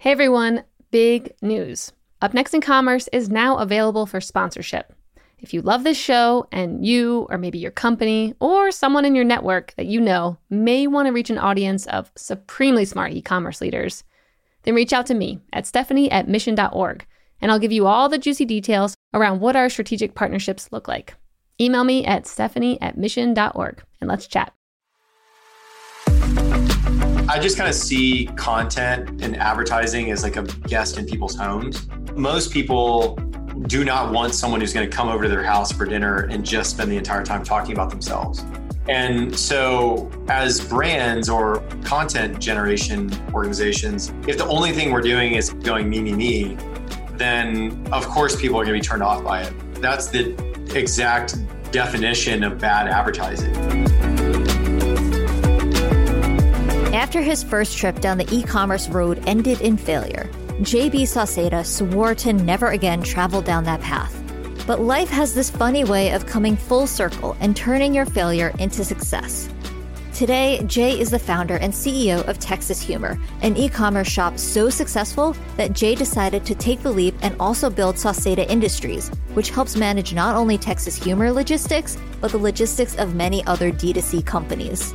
Hey everyone, big news. Up Next in Commerce is now available for sponsorship. If you love this show and you, or maybe your company, or someone in your network that you know may want to reach an audience of supremely smart e commerce leaders, then reach out to me at stephanie at mission.org and I'll give you all the juicy details around what our strategic partnerships look like. Email me at stephanie at mission.org and let's chat. I just kind of see content and advertising as like a guest in people's homes. Most people do not want someone who's going to come over to their house for dinner and just spend the entire time talking about themselves. And so, as brands or content generation organizations, if the only thing we're doing is going me, me, me, then of course people are going to be turned off by it. That's the exact definition of bad advertising. After his first trip down the e commerce road ended in failure, JB Sauceda swore to never again travel down that path. But life has this funny way of coming full circle and turning your failure into success. Today, Jay is the founder and CEO of Texas Humor, an e commerce shop so successful that Jay decided to take the leap and also build Sauceda Industries, which helps manage not only Texas Humor logistics, but the logistics of many other D2C companies.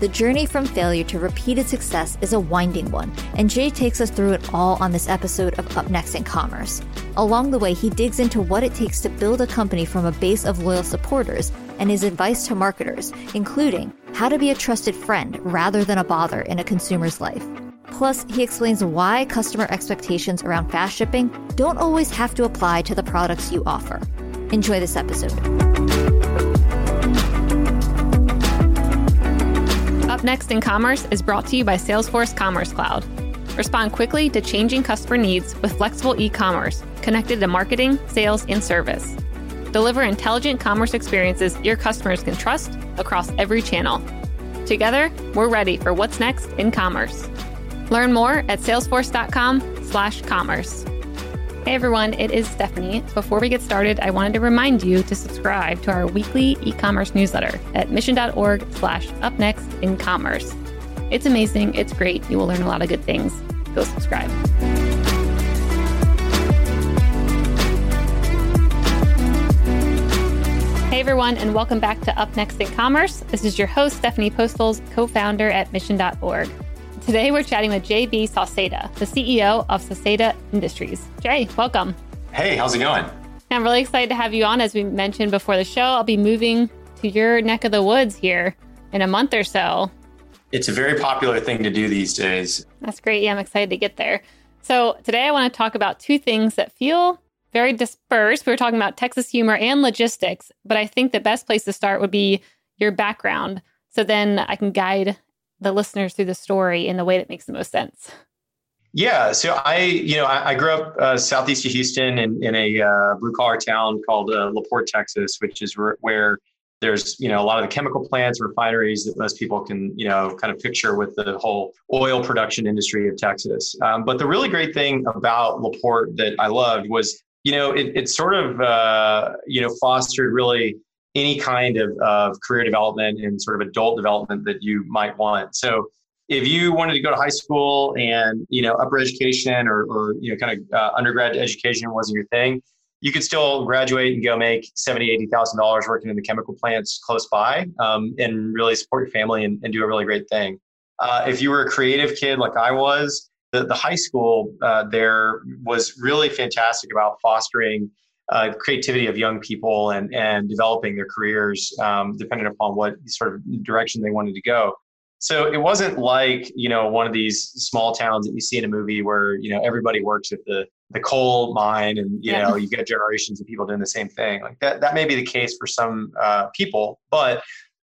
The journey from failure to repeated success is a winding one, and Jay takes us through it all on this episode of Up Next in Commerce. Along the way, he digs into what it takes to build a company from a base of loyal supporters and his advice to marketers, including how to be a trusted friend rather than a bother in a consumer's life. Plus, he explains why customer expectations around fast shipping don't always have to apply to the products you offer. Enjoy this episode. Up Next in Commerce is brought to you by Salesforce Commerce Cloud. Respond quickly to changing customer needs with flexible e commerce connected to marketing, sales, and service. Deliver intelligent commerce experiences your customers can trust across every channel. Together, we're ready for what's next in commerce. Learn more at salesforce.com/commerce. Hey everyone, it is Stephanie. Before we get started, I wanted to remind you to subscribe to our weekly e-commerce newsletter at mission.org slash upnext in commerce. It's amazing, it's great, you will learn a lot of good things. Go subscribe. Hey everyone, and welcome back to Up Next in Commerce. This is your host, Stephanie Postles, co-founder at mission.org. Today, we're chatting with JB Sauceda, the CEO of Sauceda Industries. Jay, welcome. Hey, how's it going? I'm really excited to have you on. As we mentioned before the show, I'll be moving to your neck of the woods here in a month or so. It's a very popular thing to do these days. That's great. Yeah, I'm excited to get there. So, today I want to talk about two things that feel very dispersed. We were talking about Texas humor and logistics, but I think the best place to start would be your background. So then I can guide the listeners through the story in the way that makes the most sense? Yeah, so I, you know, I, I grew up uh, southeast of Houston in, in a uh, blue collar town called uh, LaPorte, Texas, which is re- where there's, you know, a lot of the chemical plants, refineries that most people can, you know, kind of picture with the whole oil production industry of Texas. Um, but the really great thing about LaPorte that I loved was, you know, it, it sort of, uh, you know, fostered really any kind of, of career development and sort of adult development that you might want. So if you wanted to go to high school and you know upper education or, or you know kind of uh, undergrad education wasn't your thing, you could still graduate and go make seventy, eighty thousand dollars working in the chemical plants close by, um, and really support your family and, and do a really great thing. Uh, if you were a creative kid like I was, the, the high school uh, there was really fantastic about fostering uh, creativity of young people and and developing their careers um, depending upon what sort of direction they wanted to go. So it wasn't like you know one of these small towns that you see in a movie where you know everybody works at the the coal mine and you yeah. know you get generations of people doing the same thing. Like that that may be the case for some uh, people, but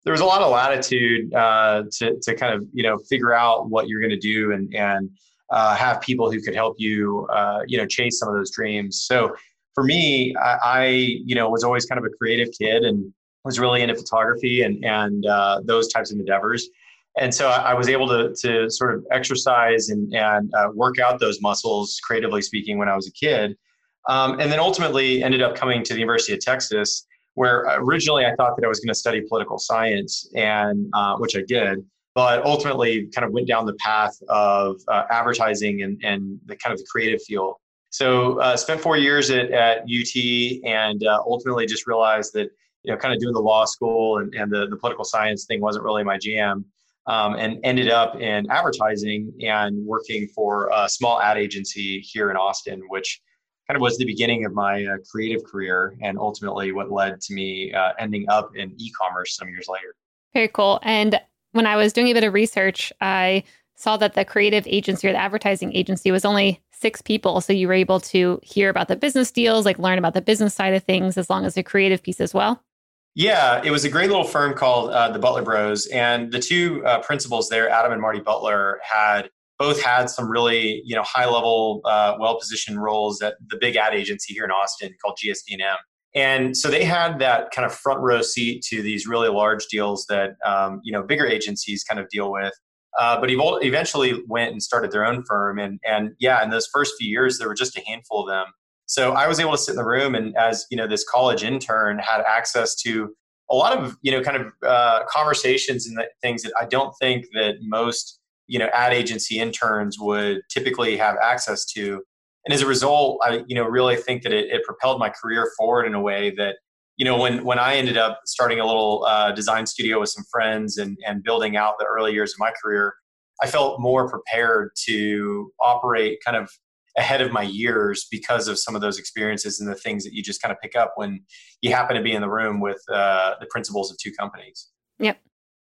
there was a lot of latitude uh, to to kind of you know figure out what you're going to do and and uh, have people who could help you uh, you know chase some of those dreams. So for me, I, I, you know was always kind of a creative kid and was really into photography and and uh, those types of endeavors. And so I, I, was able to to sort of exercise and and uh, work out those muscles, creatively speaking, when I was a kid. Um, and then ultimately ended up coming to the University of Texas, where originally I thought that I was going to study political science, and uh, which I did. but ultimately kind of went down the path of uh, advertising and, and the kind of the creative field. So uh, spent four years at, at UT and uh, ultimately just realized that, you know, kind of doing the law school and, and the, the political science thing wasn't really my jam. Um, and ended up in advertising and working for a small ad agency here in Austin, which kind of was the beginning of my uh, creative career and ultimately what led to me uh, ending up in e-commerce some years later. Very cool. And when I was doing a bit of research, I saw that the creative agency or the advertising agency was only six people. So you were able to hear about the business deals, like learn about the business side of things, as long as the creative piece as well. Yeah, it was a great little firm called uh, the Butler Bros, and the two uh, principals there, Adam and Marty Butler, had both had some really you know high level, uh, well positioned roles at the big ad agency here in Austin called GSD&M. And so they had that kind of front row seat to these really large deals that um, you know bigger agencies kind of deal with. Uh, but eventually went and started their own firm, and and yeah, in those first few years, there were just a handful of them. So I was able to sit in the room, and as you know, this college intern had access to a lot of you know kind of uh, conversations and things that I don't think that most you know ad agency interns would typically have access to and as a result, I you know really think that it, it, propelled my career forward in a way that you know when when I ended up starting a little uh, design studio with some friends and and building out the early years of my career, I felt more prepared to operate kind of ahead of my years because of some of those experiences and the things that you just kind of pick up when you happen to be in the room with uh, the principals of two companies. Yep.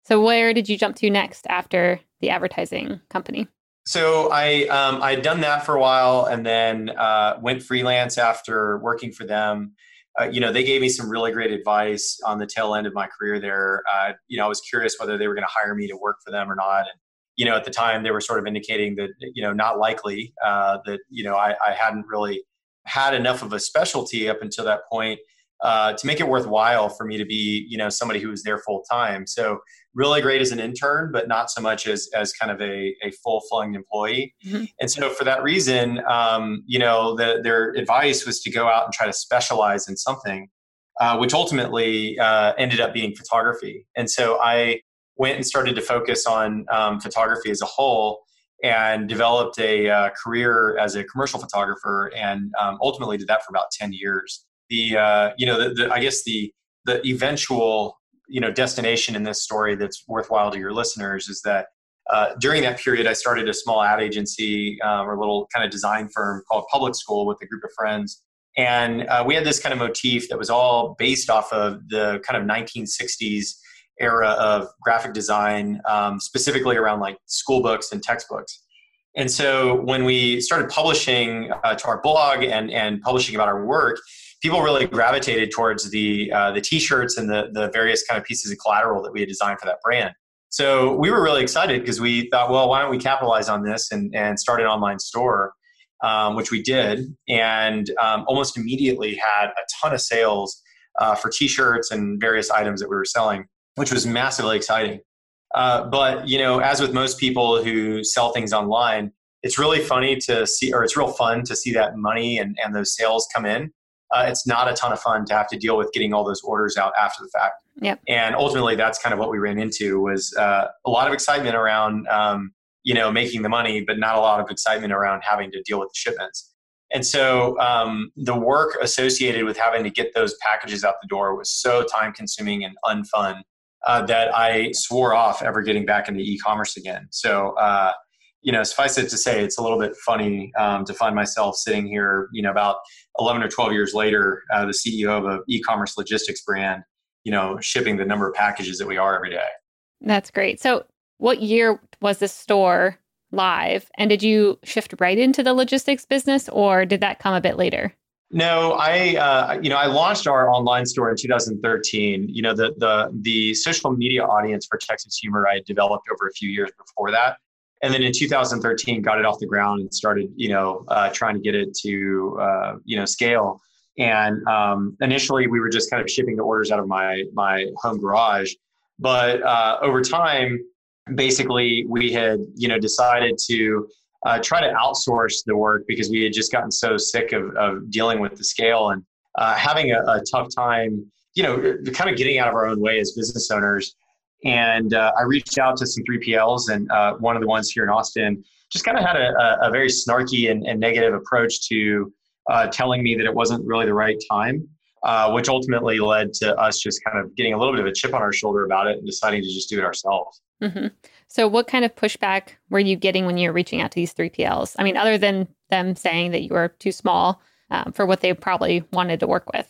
So where did you jump to next after the advertising company? So I um, I'd done that for a while, and then uh, went freelance after working for them. Uh, you know, they gave me some really great advice on the tail end of my career there. Uh, you know, I was curious whether they were going to hire me to work for them or not. And you know, at the time, they were sort of indicating that you know not likely. Uh, that you know, I, I hadn't really had enough of a specialty up until that point uh, to make it worthwhile for me to be you know somebody who was there full time. So really great as an intern, but not so much as as kind of a, a full flung employee. Mm-hmm. And so for that reason, um, you know, the, their advice was to go out and try to specialize in something, uh, which ultimately uh, ended up being photography. And so I went and started to focus on um, photography as a whole and developed a uh, career as a commercial photographer and um, ultimately did that for about 10 years the uh, you know the, the, I guess the the eventual you know destination in this story that's worthwhile to your listeners is that uh, during that period I started a small ad agency um, or a little kind of design firm called Public School with a group of friends. And uh, we had this kind of motif that was all based off of the kind of 1960s era of graphic design, um, specifically around like school books and textbooks. And so when we started publishing uh, to our blog and, and publishing about our work, people really gravitated towards the uh, the t-shirts and the the various kind of pieces of collateral that we had designed for that brand. So we were really excited because we thought, well, why don't we capitalize on this and and start an online store, um, which we did, and um, almost immediately had a ton of sales uh, for t-shirts and various items that we were selling, which was massively exciting. Uh, but you know, as with most people who sell things online, it's really funny to see, or it's real fun to see that money and, and those sales come in uh, it's not a ton of fun to have to deal with getting all those orders out after the fact. Yep. And ultimately, that's kind of what we ran into was uh, a lot of excitement around um, you know making the money, but not a lot of excitement around having to deal with the shipments. And so um, the work associated with having to get those packages out the door was so time consuming and unfun uh, that I swore off ever getting back into e-commerce again. So uh, you know, suffice it to say, it's a little bit funny um, to find myself sitting here, you know, about 11 or 12 years later, uh, the CEO of an e-commerce logistics brand, you know, shipping the number of packages that we are every day. That's great. So, what year was the store live, and did you shift right into the logistics business, or did that come a bit later? No, I uh, you know I launched our online store in 2013. You know the the the social media audience for Texas Humor I had developed over a few years before that and then in 2013 got it off the ground and started you know uh, trying to get it to uh, you know scale. And um, initially we were just kind of shipping the orders out of my my home garage. But uh, over time basically we had you know decided to uh, try to outsource the work because we had just gotten so sick of, of dealing with the scale and uh, having a, a tough time you know kind of getting out of our own way as business owners And uh, I reached out to some 3PLs, and uh, one of the ones here in Austin just kind of had a, a, very snarky and, and negative approach to uh, telling me that it wasn't really the right time, uh, which ultimately led to us just kind of getting a little bit of a chip on our shoulder about it and deciding to just do it ourselves. Mm-hmm. So, what kind of pushback were you getting when you were reaching out to these 3PLs? I mean, other than them saying that you were too small um, for what they probably wanted to work with.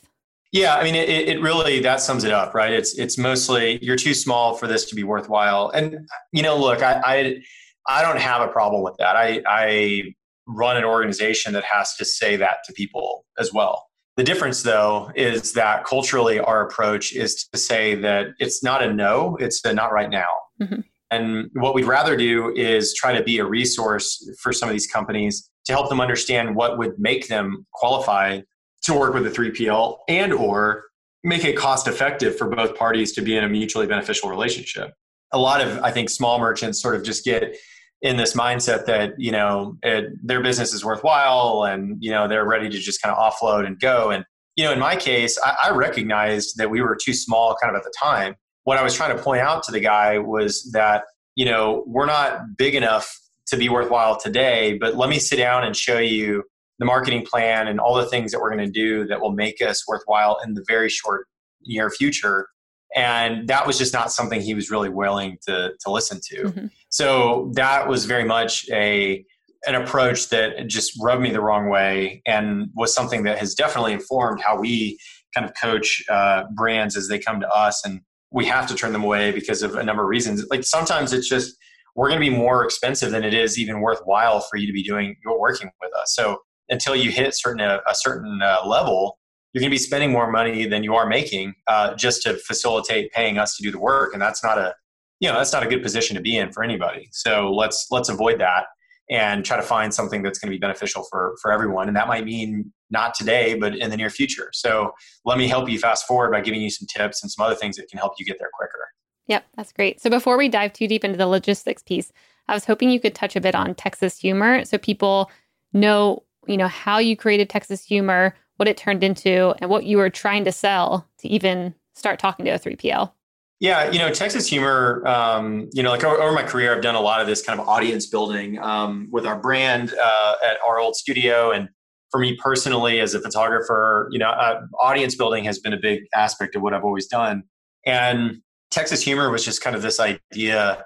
Yeah, I mean, it, it really that sums it up, right? It's it's mostly you're too small for this to be worthwhile. And you know, look, I I, I don't have a problem with that. I I run an organization that has to say that to people as well. The difference, though, is that culturally our approach is to say that it's not a no, it's a not right now. Mm-hmm. And what we'd rather do is try to be a resource for some of these companies to help them understand what would make them qualify to work with a 3PL and or make it cost effective for both parties to be in a mutually beneficial relationship. A lot of I think small merchants sort of just get in this mindset that you know it, their business is worthwhile and you know they're ready to just kind of offload and go and you know in my case I, I recognized that we were too small kind of at the time what i was trying to point out to the guy was that you know we're not big enough to be worthwhile today but let me sit down and show you the marketing plan and all the things that we're going to do that will make us worthwhile in the very short near future. And that was just not something he was really willing to to listen to. Mm-hmm. so that was very much a an approach that just rubbed me the wrong way and was something that has definitely informed how we kind of coach uh, brands as they come to us. And we have to turn them away because of a number of reasons. Like sometimes it's just we're going to be more expensive than it is even worthwhile for you to be doing your working with us. So until you hit certain uh, a certain uh, level you're going to be spending more money than you are making uh, just to facilitate paying us to do the work and that's not a you know that's not a good position to be in for anybody. So let's let's avoid that and try to find something that's going to be beneficial for for everyone and that might mean not today but in the near future. So let me help you fast forward by giving you some tips and some other things that can help you get there quicker. Yep that's great. So before we dive too deep into the logistics piece i was hoping you could touch a bit on texas humor so people know you know how you created texas humor what it turned into, and what you were trying to sell to even start talking to a 3PL? Yeah, you know, Texas Humor, um, you know, like over, over, my career, I've done a lot of this kind of audience building um, with our brand uh, at our old studio. And for me personally, as a photographer, you know, uh, audience building has been a big aspect of what I've always done. And Texas Humor was just kind of this idea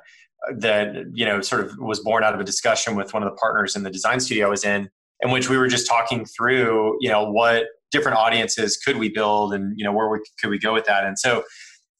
that, you know, sort of was born out of a discussion with one of the partners in the design studio I was in in which we were just talking through, you know, what different audiences could we build and, you know, where we, could we go with that. And so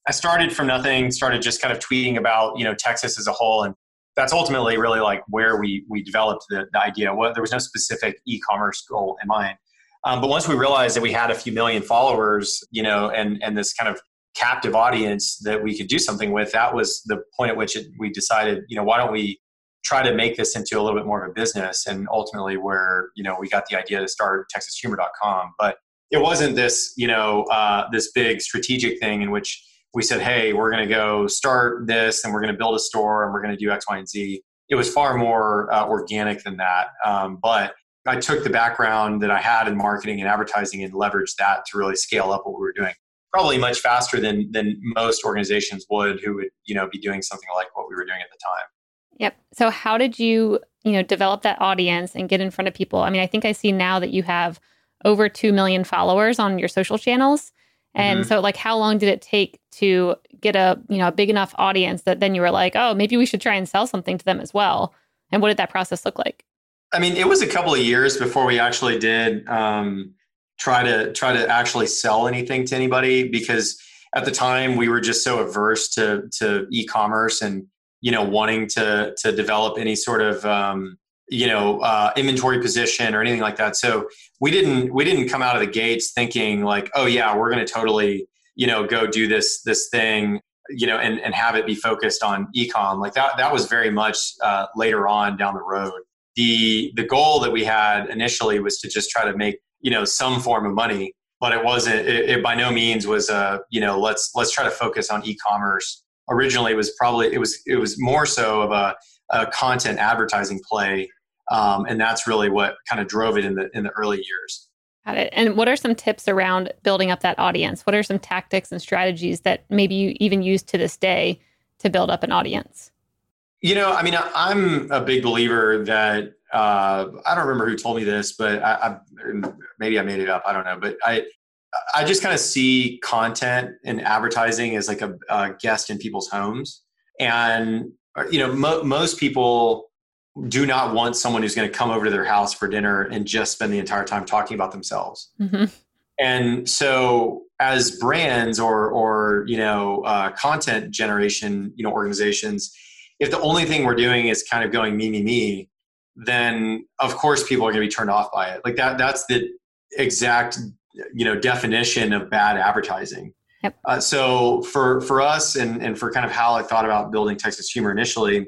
I started from nothing, started just kind of tweeting about, you know, Texas as a whole. And that's ultimately really like where we, we developed the, the idea. What, there was no specific e-commerce goal in mind. Um, but once we realized that we had a few million followers, you know, and, and this kind of captive audience that we could do something with, that was the point at which it, we decided, you know, why don't we try to make this into a little bit more of a business and ultimately where you know we got the idea to start texashumor.com but it wasn't this you know uh, this big strategic thing in which we said hey we're going to go start this and we're going to build a store and we're going to do x y and z. It was far more uh, organic than that. Um, but i took the background that i had in marketing and advertising and leveraged that to really scale up what we were doing probably much faster than than most organizations would who would you know be doing something like what we were doing at the time Yep. So how did you, you know, develop that audience and get in front of people? I mean, I think I see now that you have over 2 million followers on your social channels. And mm-hmm. so like how long did it take to get a, you know, a big enough audience that then you were like, "Oh, maybe we should try and sell something to them as well." And what did that process look like? I mean, it was a couple of years before we actually did um, try to try to actually sell anything to anybody because at the time we were just so averse to to e-commerce and you know wanting to to develop any sort of um, you know uh, inventory position or anything like that. So we didn't we didn't come out of the gates thinking like oh yeah we're going to totally you know go do this this thing you know and, and have it be focused on ecom. Like that that was very much uh, later on down the road. The the goal that we had initially was to just try to make you know some form of money but it wasn't it, it by no means was a uh, you know let's let's try to focus on e-commerce originally it was probably it was it was more so of a, a content advertising play um, and that's really what kind of drove it in the in the early years Got it. And what are some tips around building up that audience? What are some tactics and strategies that maybe you even use to this day to build up an audience? You know, I mean, I'm a big believer that uh, I don't remember who told me this, but I, I, maybe I made it up. I don't know, but I I just kind of see content and advertising as like a, a guest in people's homes, and you know, mo- most people do not want someone who's going to come over to their house for dinner and just spend the entire time talking about themselves. Mm-hmm. And so, as brands or or you know uh, content generation you know organizations, if the only thing we're doing is kind of going me me me, then of course people are going to be turned off by it. Like that that's the exact you know definition of bad advertising. Yep. Uh, so for for us and and for kind of how I thought about building Texas Humor initially,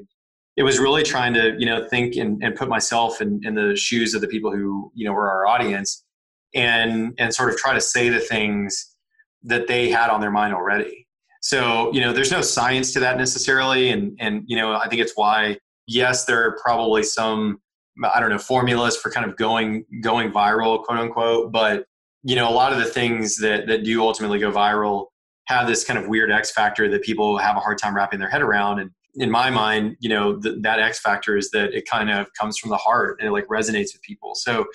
it was really trying to you know think and, and put myself in, in the shoes of the people who you know were our audience and and sort of try to say the things that they had on their mind already so you know there's no science to that necessarily and and you know i think it's why yes there are probably some i don't know formulas for kind of going going viral quote unquote but you know a lot of the things that that do ultimately go viral have this kind of weird x factor that people have a hard time wrapping their head around. And in my mind you know th- that x factor is that it kind of comes from the heart and it like resonates with people. So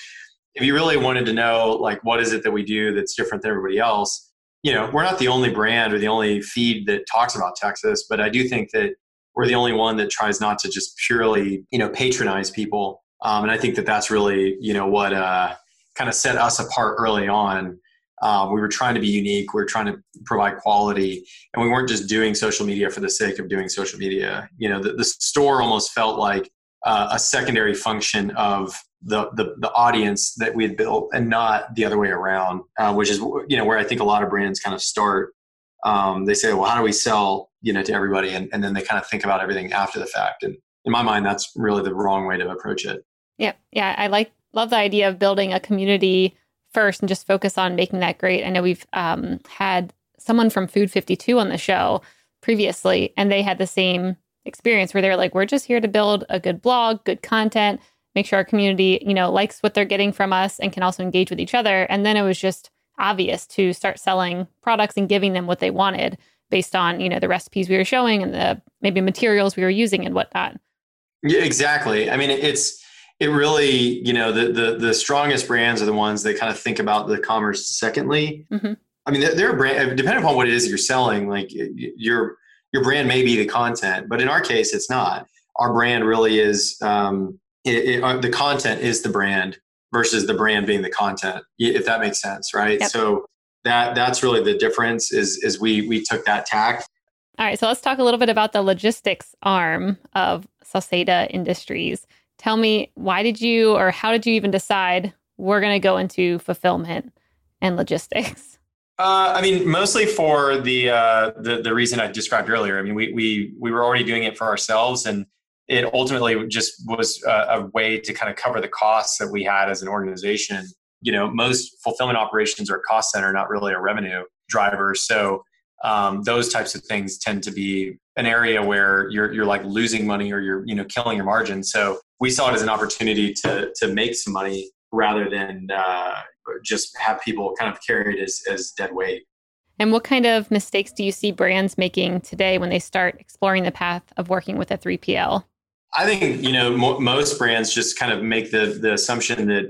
if you really wanted to know like what is it that we do that's different than everybody else you know we're not the only brand or the only feed that talks about texas but i do think that we're the only one that tries not to just purely you know patronize people. Um, and i think that that's really you know what uh, kind of set us apart early on um, we were trying to be unique we were trying to provide quality and we weren't just doing social media for the sake of doing social media you know the, the store almost felt like uh, a secondary function of the, the, the audience that we had built and not the other way around, uh, which is you know where I think a lot of brands kind of start. Um, they say, well, how do we sell you know to everybody, and, and then they kind of think about everything after the fact. And in my mind, that's really the wrong way to approach it. Yeah, yeah, I like love the idea of building a community first and just focus on making that great. I know we've um, had someone from Food 52 on the show previously, and they had the same experience where they're like, we're just here to build a good blog, good content, make sure our community, you know, likes what they're getting from us and can also engage with each other. And then it was just obvious to start selling products and giving them what they wanted based on, you know, the recipes we were showing and the maybe materials we were using and whatnot. Yeah, exactly. I mean, it's it really, you know, the the the strongest brands are the ones that kind of think about the commerce secondly. Mm-hmm. I mean, they're, they're a brand depending upon what it is you're selling. Like your your brand may be the content, but in our case, it's not. Our brand really is um, it, it, uh, the content is the brand versus the brand being the content if that makes sense right yep. so that that's really the difference is is we we took that tack all right so let's talk a little bit about the logistics arm of Sauceda Industries tell me why did you or how did you even decide we're going to go into fulfillment and logistics uh, I mean, mostly for the, uh, the the reason I described earlier. I mean, we we we were already doing it for ourselves, and it ultimately just was a, a, way to kind of cover the costs that we had as an organization. You know, most fulfillment operations are a cost center, not really a revenue driver. So um, those types of things tend to be an area where you're you're like losing money or you're you know killing your margin. So we saw it as an opportunity to to make some money rather than uh, just have people kind of carry it as as dead weight. And what kind of mistakes do you see brands making today when they start exploring the path of working with a 3PL? I think you know mo- most brands just kind of make the the assumption that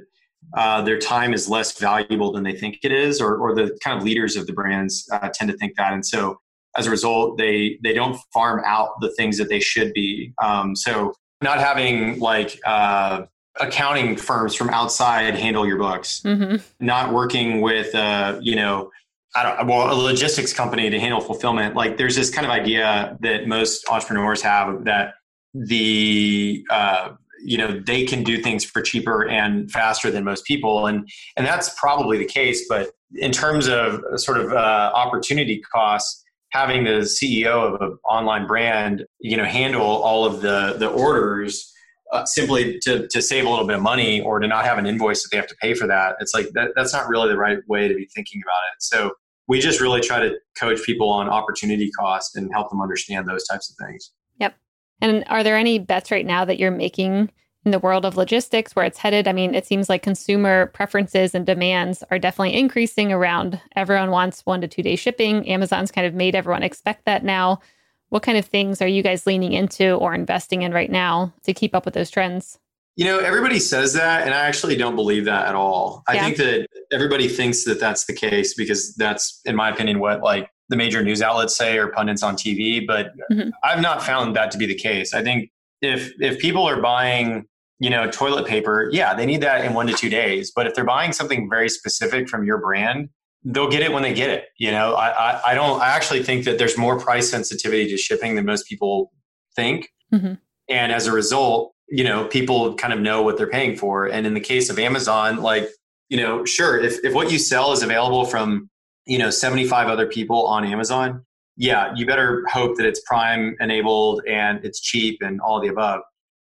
uh, their time is less valuable than they think it is, or or the kind of leaders of the brands uh, tend to think that, and so as a result, they they don't farm out the things that they should be. Um, so not having like uh, accounting firms from outside handle your books, mm-hmm. not working with uh, you know I don't well a logistics company to handle fulfillment. Like there's this kind of idea that most entrepreneurs have that the uh, you know they can do things for cheaper and faster than most people and and that's probably the case but in terms of sort of uh, opportunity costs having the ceo of an online brand you know handle all of the the orders uh, simply to, to save a little bit of money or to not have an invoice that they have to pay for that it's like that, that's not really the right way to be thinking about it. So we just really try to coach people on opportunity cost and help them understand those types of things. Yep. And are there any bets right now that you're making in the world of logistics where it's headed? I mean, it seems like consumer preferences and demands are definitely increasing around everyone wants one to two day shipping. Amazon's kind of made everyone expect that now. what kind of things are you guys leaning into or investing in right now to keep up with those trends? You know, everybody says that, and I actually don't believe that at all. I think that everybody thinks that that's the case because that's, in my opinion, what like the major news outlets say or pundits on TV. But mm-hmm. I've not found that to be the case. I think if if people are buying, you know, toilet paper, yeah, they need that in one to two days. But if they're buying something very specific from your brand, they'll get it when they get it. You know, I, I, I don't. I actually think that there's more price sensitivity to shipping than most people think, mm-hmm. and as a result, you know, people kind of know what they're paying for. And in the case of Amazon, like, you know, sure, if, if what you sell is available from, you know, 75 other people on Amazon, yeah, you better hope that it's Prime enabled and it's cheap and all the above.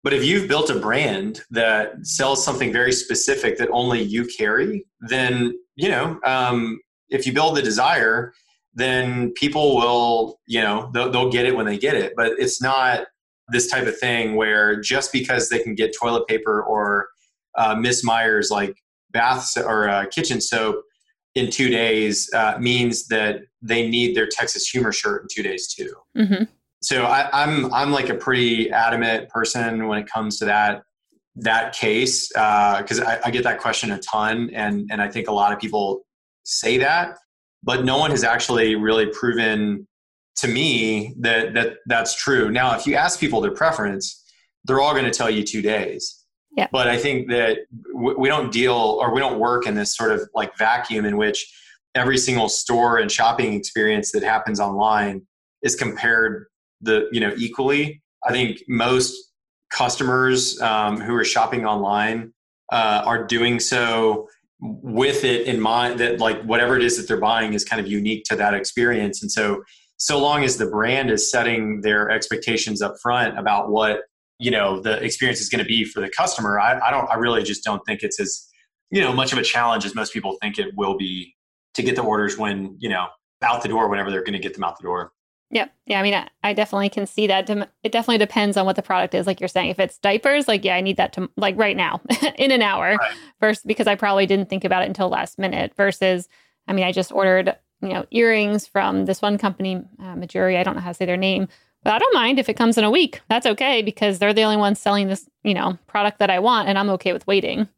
But if you've built a brand that sells something very specific that only you carry, then, you know, um, if you build the desire, then people will, you know, they'll, they'll get it when they get it. But it's not, this type of thing where just because they can get toilet paper or uh, Miss Meyer's like bath or uh, kitchen soap in two days uh, means that they need their Texas Humor shirt in two days too. Mm-hmm. So I, I'm I'm like a pretty adamant person when it comes to that that case because uh, I, I, get that question a ton and and I think a lot of people say that, but no one has actually really proven to me that that that's true. Now, if you ask people their preference, they're all going to tell you two days. Yeah. But I think that we don't deal or we don't work in this sort of like vacuum in which every single store and shopping experience that happens online is compared the you know equally. I think most customers um, who are shopping online uh, are doing so with it in mind that like whatever it is that they're buying is kind of unique to that experience and so so long as the brand is setting their expectations up front about what you know the experience is going to be for the customer I, I don't i really just don't think it's as you know much of a challenge as most people think it will be to get the orders when you know out the door whenever they're going to get them out the door Yep. Yeah. I mean, I, I, definitely can see that. It definitely depends on what the product is. Like you're saying, if it's diapers, like, yeah, I need that to like right now in an hour right. first, because I probably didn't think about it until last minute versus, I mean, I just ordered you know, earrings from this one company, uh, Mejuri. I don't know how to say their name, but I don't mind if it comes in a week. That's okay because they're the only ones selling this, you know, product that I want, and I'm okay with waiting.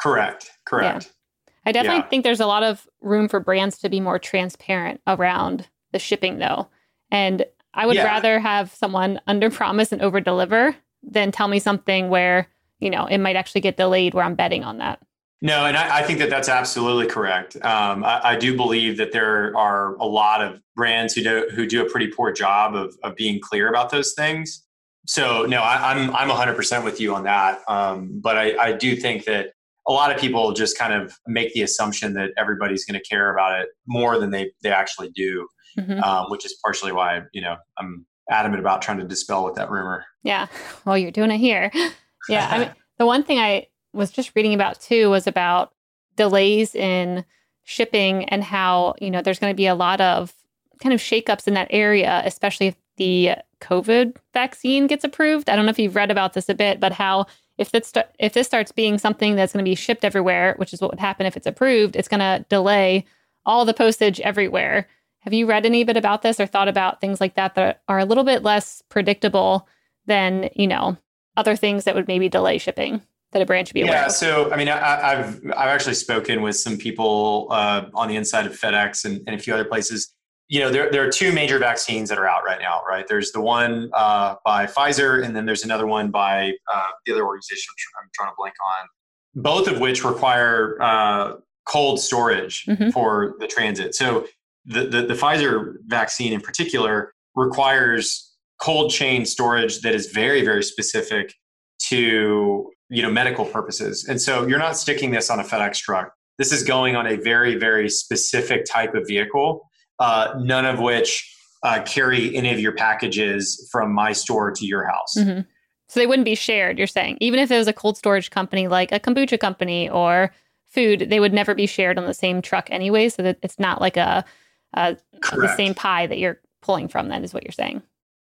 Correct. Correct. Yeah. I definitely yeah. think there's a lot of room for brands to be more transparent around the shipping, though. And I would yeah. rather have someone under promise and over deliver than tell me something where, you know, it might actually get delayed where I'm betting on that. No, and I, I, think that that's absolutely correct. Um, I, I, do believe that there are a lot of brands who do who do a pretty poor job of of being clear about those things. So no, I, am I'm 100 percent with you on that. Um, but I, I do think that a lot of people just kind of make the assumption that everybody's going to care about it more than they they actually do, mm-hmm. um, which is partially why you know I'm adamant about trying to dispel with that rumor. Yeah, well, you're doing it here. Yeah, I mean, the one thing I was just reading about too was about delays in shipping and how, you know, there's going to be a lot of kind of shakeups in that area, especially if the COVID vaccine gets approved. I don't know if you've read about this a bit, but how if this st- if this starts being something that's going to be shipped everywhere, which is what would happen if it's approved, it's going to delay all the postage everywhere. Have you read any bit about this or thought about things like that that are a little bit less predictable than, you know, other things that would maybe delay shipping? that a brand should be aware of? yeah, of? so I mean, I, have I've actually spoken with some people uh, on the inside of FedEx and, and, a few other places. You know, there there are two major vaccines that are out right now, right? There's the one uh, by Pfizer, and then there's another one by uh, the other organization I'm trying to blank on. Both of which require uh, cold storage mm-hmm. for the transit. So the, the the Pfizer vaccine in particular requires cold chain storage that is very very specific to you know medical purposes. And so you're not sticking this on a fedex truck. This is going on a very very specific type of vehicle uh, none of which uh, carry any of your packages from my store to your house. Mm-hmm. so they wouldn't be shared you're saying? Even if it was a cold storage company like a kombucha company or food they would never be shared on the same truck anyway so that it's not like a, a the same pie that you're pulling from then is what you're saying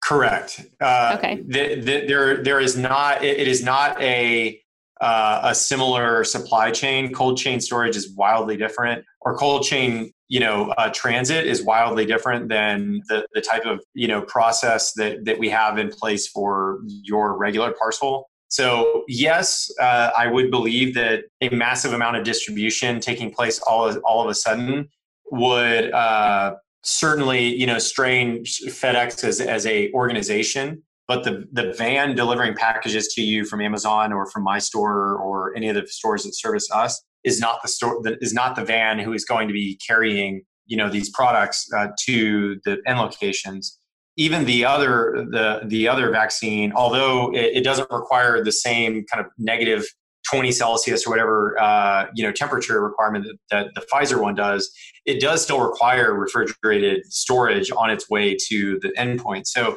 Correct. Uh, okay. The, the, there, there is not. It, it is not a uh, a similar supply chain. Cold chain storage is wildly different, or cold chain, you know, uh, transit is wildly different than the, the type of you know process that that we have in place for your regular parcel. So yes, uh, I would believe that a massive amount of distribution taking place all all of a sudden would uh, certainly you know strain FedEx as as a organization but the the van delivering packages to you from Amazon or from my store or any of the stores that service us is not the store that is not the van who is going to be carrying you know these products uh, to the end locations. Even the other the the other vaccine although it, it, doesn't require the same kind of negative 20 celsius or whatever uh, you know temperature requirement that, that the pfizer one does it does still require refrigerated storage on its way to the endpoint so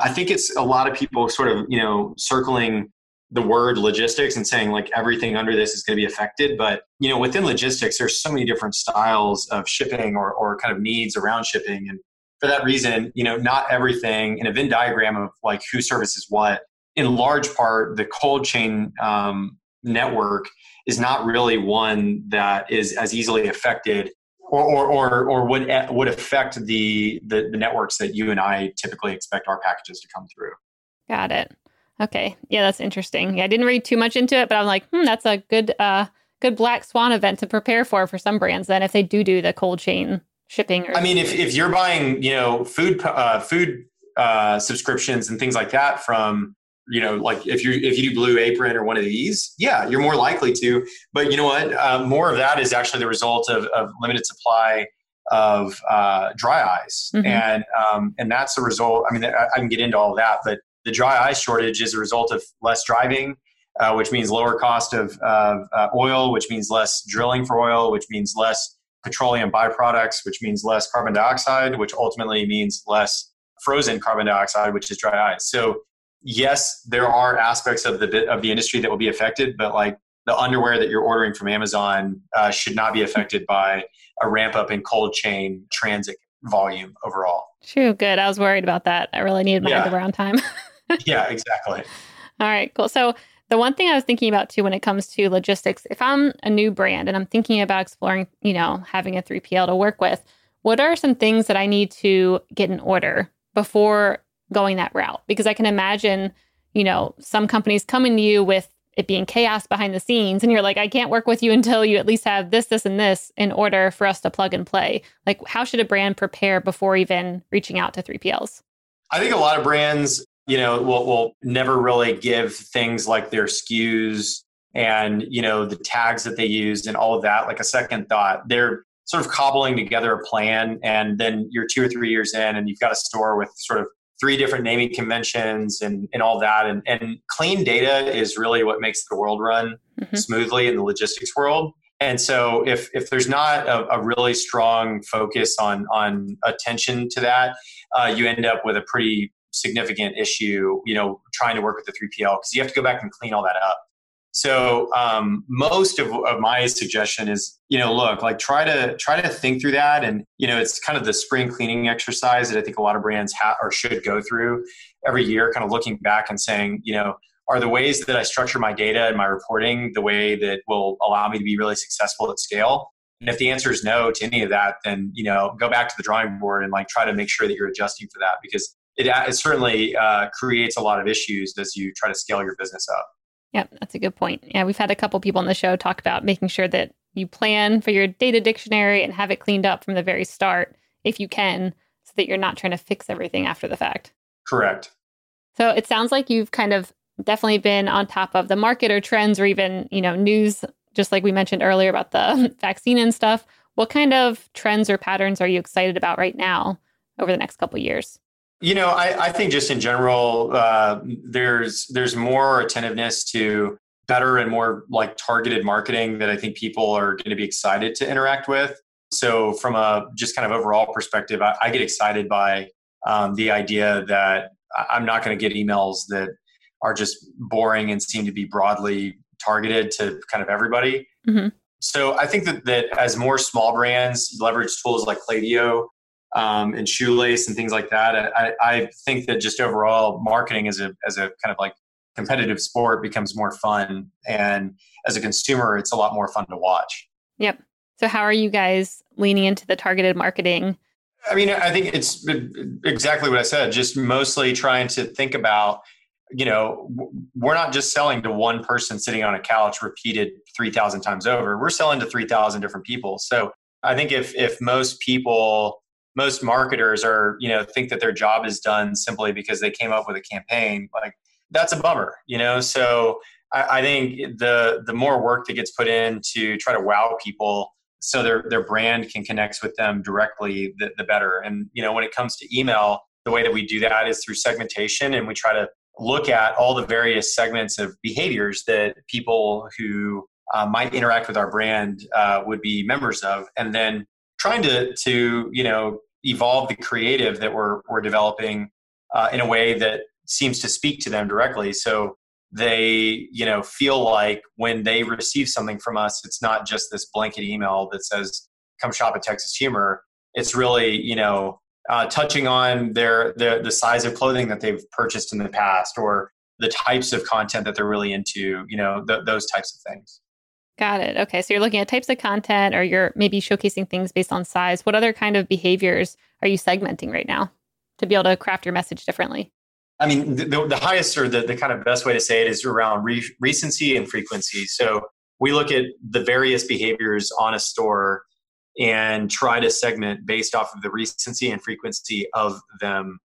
I think it's a lot of people sort of, you know, circling the word logistics and saying like everything under this is going to be affected. But, you know, within logistics, there's so many different styles of shipping or, or kind of needs around shipping. And for that reason, you know, not everything in a Venn diagram of like who services what, in large part, the cold chain um, network is not really one that is as easily affected or, or, or, or would, would affect the, the, the networks that you and I typically expect our packages to come through. Got it. Okay. Yeah, that's interesting. Yeah, I didn't read too much into it, but I'm like, hmm, that's a good, uh, good black swan event to prepare for for some brands. Then, if they do do the cold chain shipping. Or- I mean, if, if you're buying, you know, food uh, food uh, subscriptions and things like that from you know like if you if you do blue apron or one of these yeah you're more likely to. But you know what? Uh, more of that is actually the result of, of limited supply of uh, dry ice. Mm-hmm. and um, and that's the result i mean I, I, can get into all of that but the dry ice shortage is a result of less driving uh, which means lower cost of, of uh, oil which means less drilling for oil which means less petroleum byproducts which means less carbon dioxide which ultimately means less frozen carbon dioxide which is dry ice. So yes, there are aspects of the of the industry that will be affected, but like the underwear that you're ordering from Amazon uh, should not be affected by a ramp up in cold chain transit volume overall. True. Good. I was worried about that. I really needed my yeah. underwear on time. yeah, exactly. All right, cool. So the one thing I was thinking about too when it comes to logistics, if I'm a new brand and I'm thinking about exploring, you know, having a 3PL to work with, what are some things that I need to get in order before going that route because I can imagine, you know, some companies coming to you with it being chaos behind the scenes and you're like I can't work with you until you at least have this this and this in order for us to plug and play. Like how should a brand prepare before even reaching out to 3PLs? I think a lot of brands, you know, will will never really give things like their SKUs and, you know, the tags that they use and all of that like a second thought. They're sort of cobbling together a plan and then you're 2 or 3 years in and you've got a store with sort of three different naming conventions and, and all that. And, and clean data is really what makes the world run mm-hmm. smoothly in the logistics world. And so if, if there's not a, a really strong focus on, on attention to that, uh, you end up with a pretty significant issue, you know, trying to work with the 3PL because you have to go back and clean all that up. So um, most of, of my suggestion is, you know, look, like try to try to think through that, and you know, it's kind of the spring cleaning exercise that I think a lot of brands have or should go through every year, kind of looking back and saying, you know, are the ways that I structure my data and my reporting the way that will allow me to be really successful at scale? And if the answer is no to any of that, then you know, go back to the drawing board and like try to make sure that you're adjusting for that because it, it certainly uh, creates a lot of issues as you try to scale your business up. Yep, that's a good point. Yeah, we've had a couple people on the show talk about making sure that you plan for your data dictionary and have it cleaned up from the very start if you can, so that you're not trying to fix everything after the fact. Correct. So it sounds like you've kind of definitely been on top of the market or trends or even, you know, news, just like we mentioned earlier about the vaccine and stuff. What kind of trends or patterns are you excited about right now over the next couple years? You know, I, I think just in general, uh, there's there's more attentiveness to better and more like targeted marketing that I think people are going to be excited to interact with. So, from a just kind of overall perspective, I, I get excited by um, the idea that I'm not going to get emails that are just boring and seem to be broadly targeted to kind of everybody. Mm-hmm. So I think that, that as more small brands leverage tools like Klaviyo um, and shoelace and things like that. I, I think that just overall marketing as a as a kind of like competitive sport becomes more fun. And as a consumer, it's a lot more fun to watch. Yep. So, how are you guys leaning into the targeted marketing? I mean, I think it's exactly what I said, just mostly trying to think about, you know, we're not just selling to one person sitting on a couch repeated 3,000 times over. We're selling to 3,000 different people. So, I think if if most people most marketers are you know think that their job is done simply because they came up with a campaign like that's a bummer you know? So I, I, think the the more work that gets put in to try to wow people so their their brand can connect with them directly the, the better. And you know when it comes to email the way that we do that is through segmentation and we try to look at all the various segments of behaviors that people who uh, might interact with our brand uh, would be members of and then trying to to you know evolve the creative that we're we're developing uh, in a way that seems to speak to them directly. So they you know feel like when they receive something from us, it's not just this blanket email that says "Come shop at Texas Humor." It's really you know uh, touching on their, their the size of clothing that they've purchased in the past or the types of content that they're really into. You know th- those types of things. Got it. Okay. So you're looking at types of content or you're maybe showcasing things based on size. What other kind of behaviors are you segmenting right now to be able to craft your message differently? I mean, the, the highest or the, the kind of best way to say it is around re- recency and frequency. So we look at the various behaviors on a store and try to segment based off of the recency and frequency of them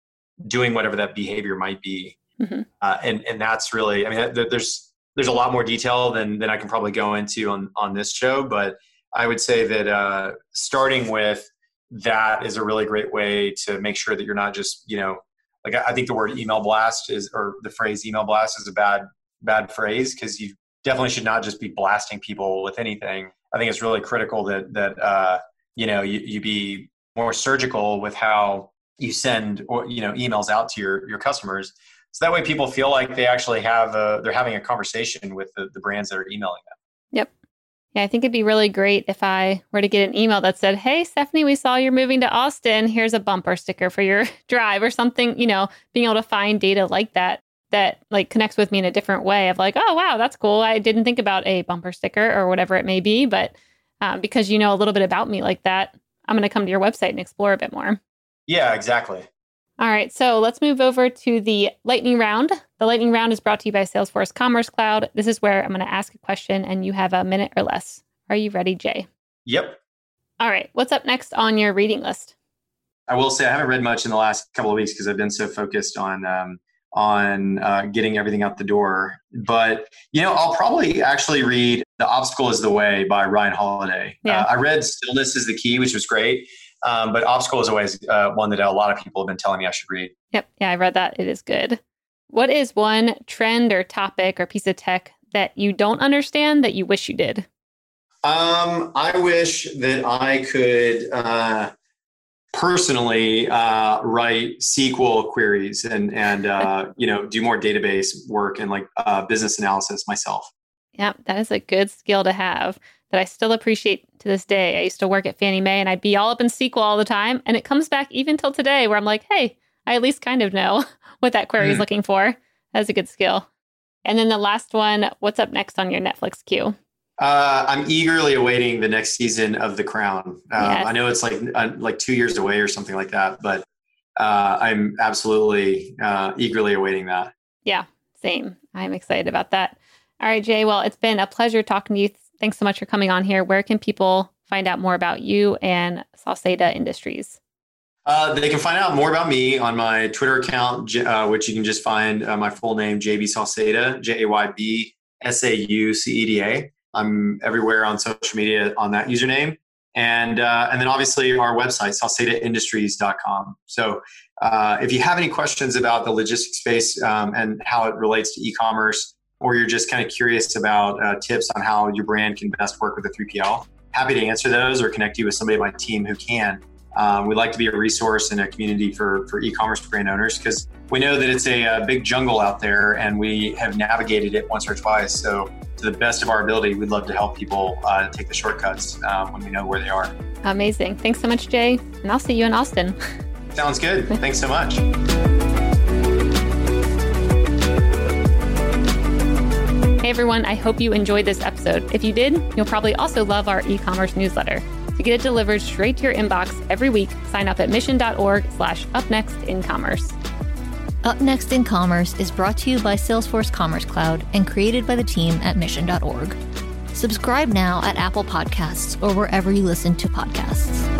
doing whatever that behavior might be. Mm-hmm. Uh, and, and that's really, I mean, there's, there's a lot more detail than than I can probably go into on on this show, but I would say that uh, starting with that is a really great way to make sure that you're not just you know like I think the word email blast is or the phrase email blast is a bad bad phrase because you definitely should not just be blasting people with anything. I think it's really critical that that uh, you know you, you be more surgical with how you send or you know emails out to your your customers so that way people feel like they actually have a, they're having a conversation with the, the brands that are emailing them. Yep. Yeah i think it'd be really great if i were to get an email that said hey stephanie we saw you're moving to austin. Here's a bumper sticker for your drive or something you know being able to find data like that that like connects with me in a different way of like oh wow that's cool. I didn't think about a bumper sticker or whatever it may be but um, because you know a little bit about me like that i'm going to come to your website and explore a bit more. Yeah exactly all right, so let's move over to the lightning round. The lightning round is brought to you by Salesforce Commerce Cloud. This is where I'm going to ask a question and you have a minute or less. Are you ready, Jay? Yep. All right, what's up next on your reading list? I will say I haven't read much in the last couple of weeks because I've been so focused on um, on uh, getting everything out the door. But you know, I'll probably actually read "The Obstacle Is the Way" by Ryan Holiday. Yeah. Uh, I read "Stillness Is the Key," which was great. Um, but Obstacle is always uh, one that a lot of people have been telling me I should read. Yep. Yeah, I read that. It is good. What is one trend or topic or piece of tech that you don't understand that you wish you did? Um, I wish that I could uh, personally uh, write SQL queries and and uh, you know do more database work and like uh, business analysis myself. Yeah, that is a good skill to have that I still appreciate to this day. I used to work at Fannie Mae and I'd be all up in SQL all the time. And it comes back even till today where I'm like, hey, I at least kind of know what that query is mm. looking for. That's a good skill. And then the last one, what's up next on your Netflix queue? Uh, I'm eagerly awaiting the next season of The Crown. Uh, yes. I know it's like uh, like two years away or something like that, but uh, I'm absolutely uh, eagerly awaiting that. Yeah, same. I'm excited about that. All right, Jay. Well, it's been a pleasure talking to you thanks so much for coming on here. Where can people find out more about you and Sauceda Industries? Uh, they can find out more about me on my Twitter account, uh, which you can just find uh, my full name, JB Sauceda, J A Y B S A U C E D A. I'm everywhere on social media on that username. And, uh, and then obviously our website, saucedaindustries.com. So uh, if you have any questions about the logistics space um, and how it relates to e commerce, or you're just kind of curious about uh, tips on how your brand can best work with a 3PL, happy to answer those or connect you with somebody on my team who can. Um, we'd like to be a resource and a community for, for e-commerce brand owners because we know that it's a, a, big jungle out there and we have navigated it once or twice. So to the best of our ability, we'd love to help people uh, take the shortcuts uh, when we know where they are. Amazing. Thanks so much, Jay. And I'll see you in Austin. Sounds good. Thanks so much. Everyone, I hope you enjoyed this episode. If you did, you'll probably also love our e commerce newsletter. To get it delivered straight to your inbox every week, sign up at mission.org slash upnext in commerce. Up Next in Commerce is brought to you by Salesforce Commerce Cloud and created by the team at mission.org. Subscribe now at Apple Podcasts or wherever you listen to podcasts.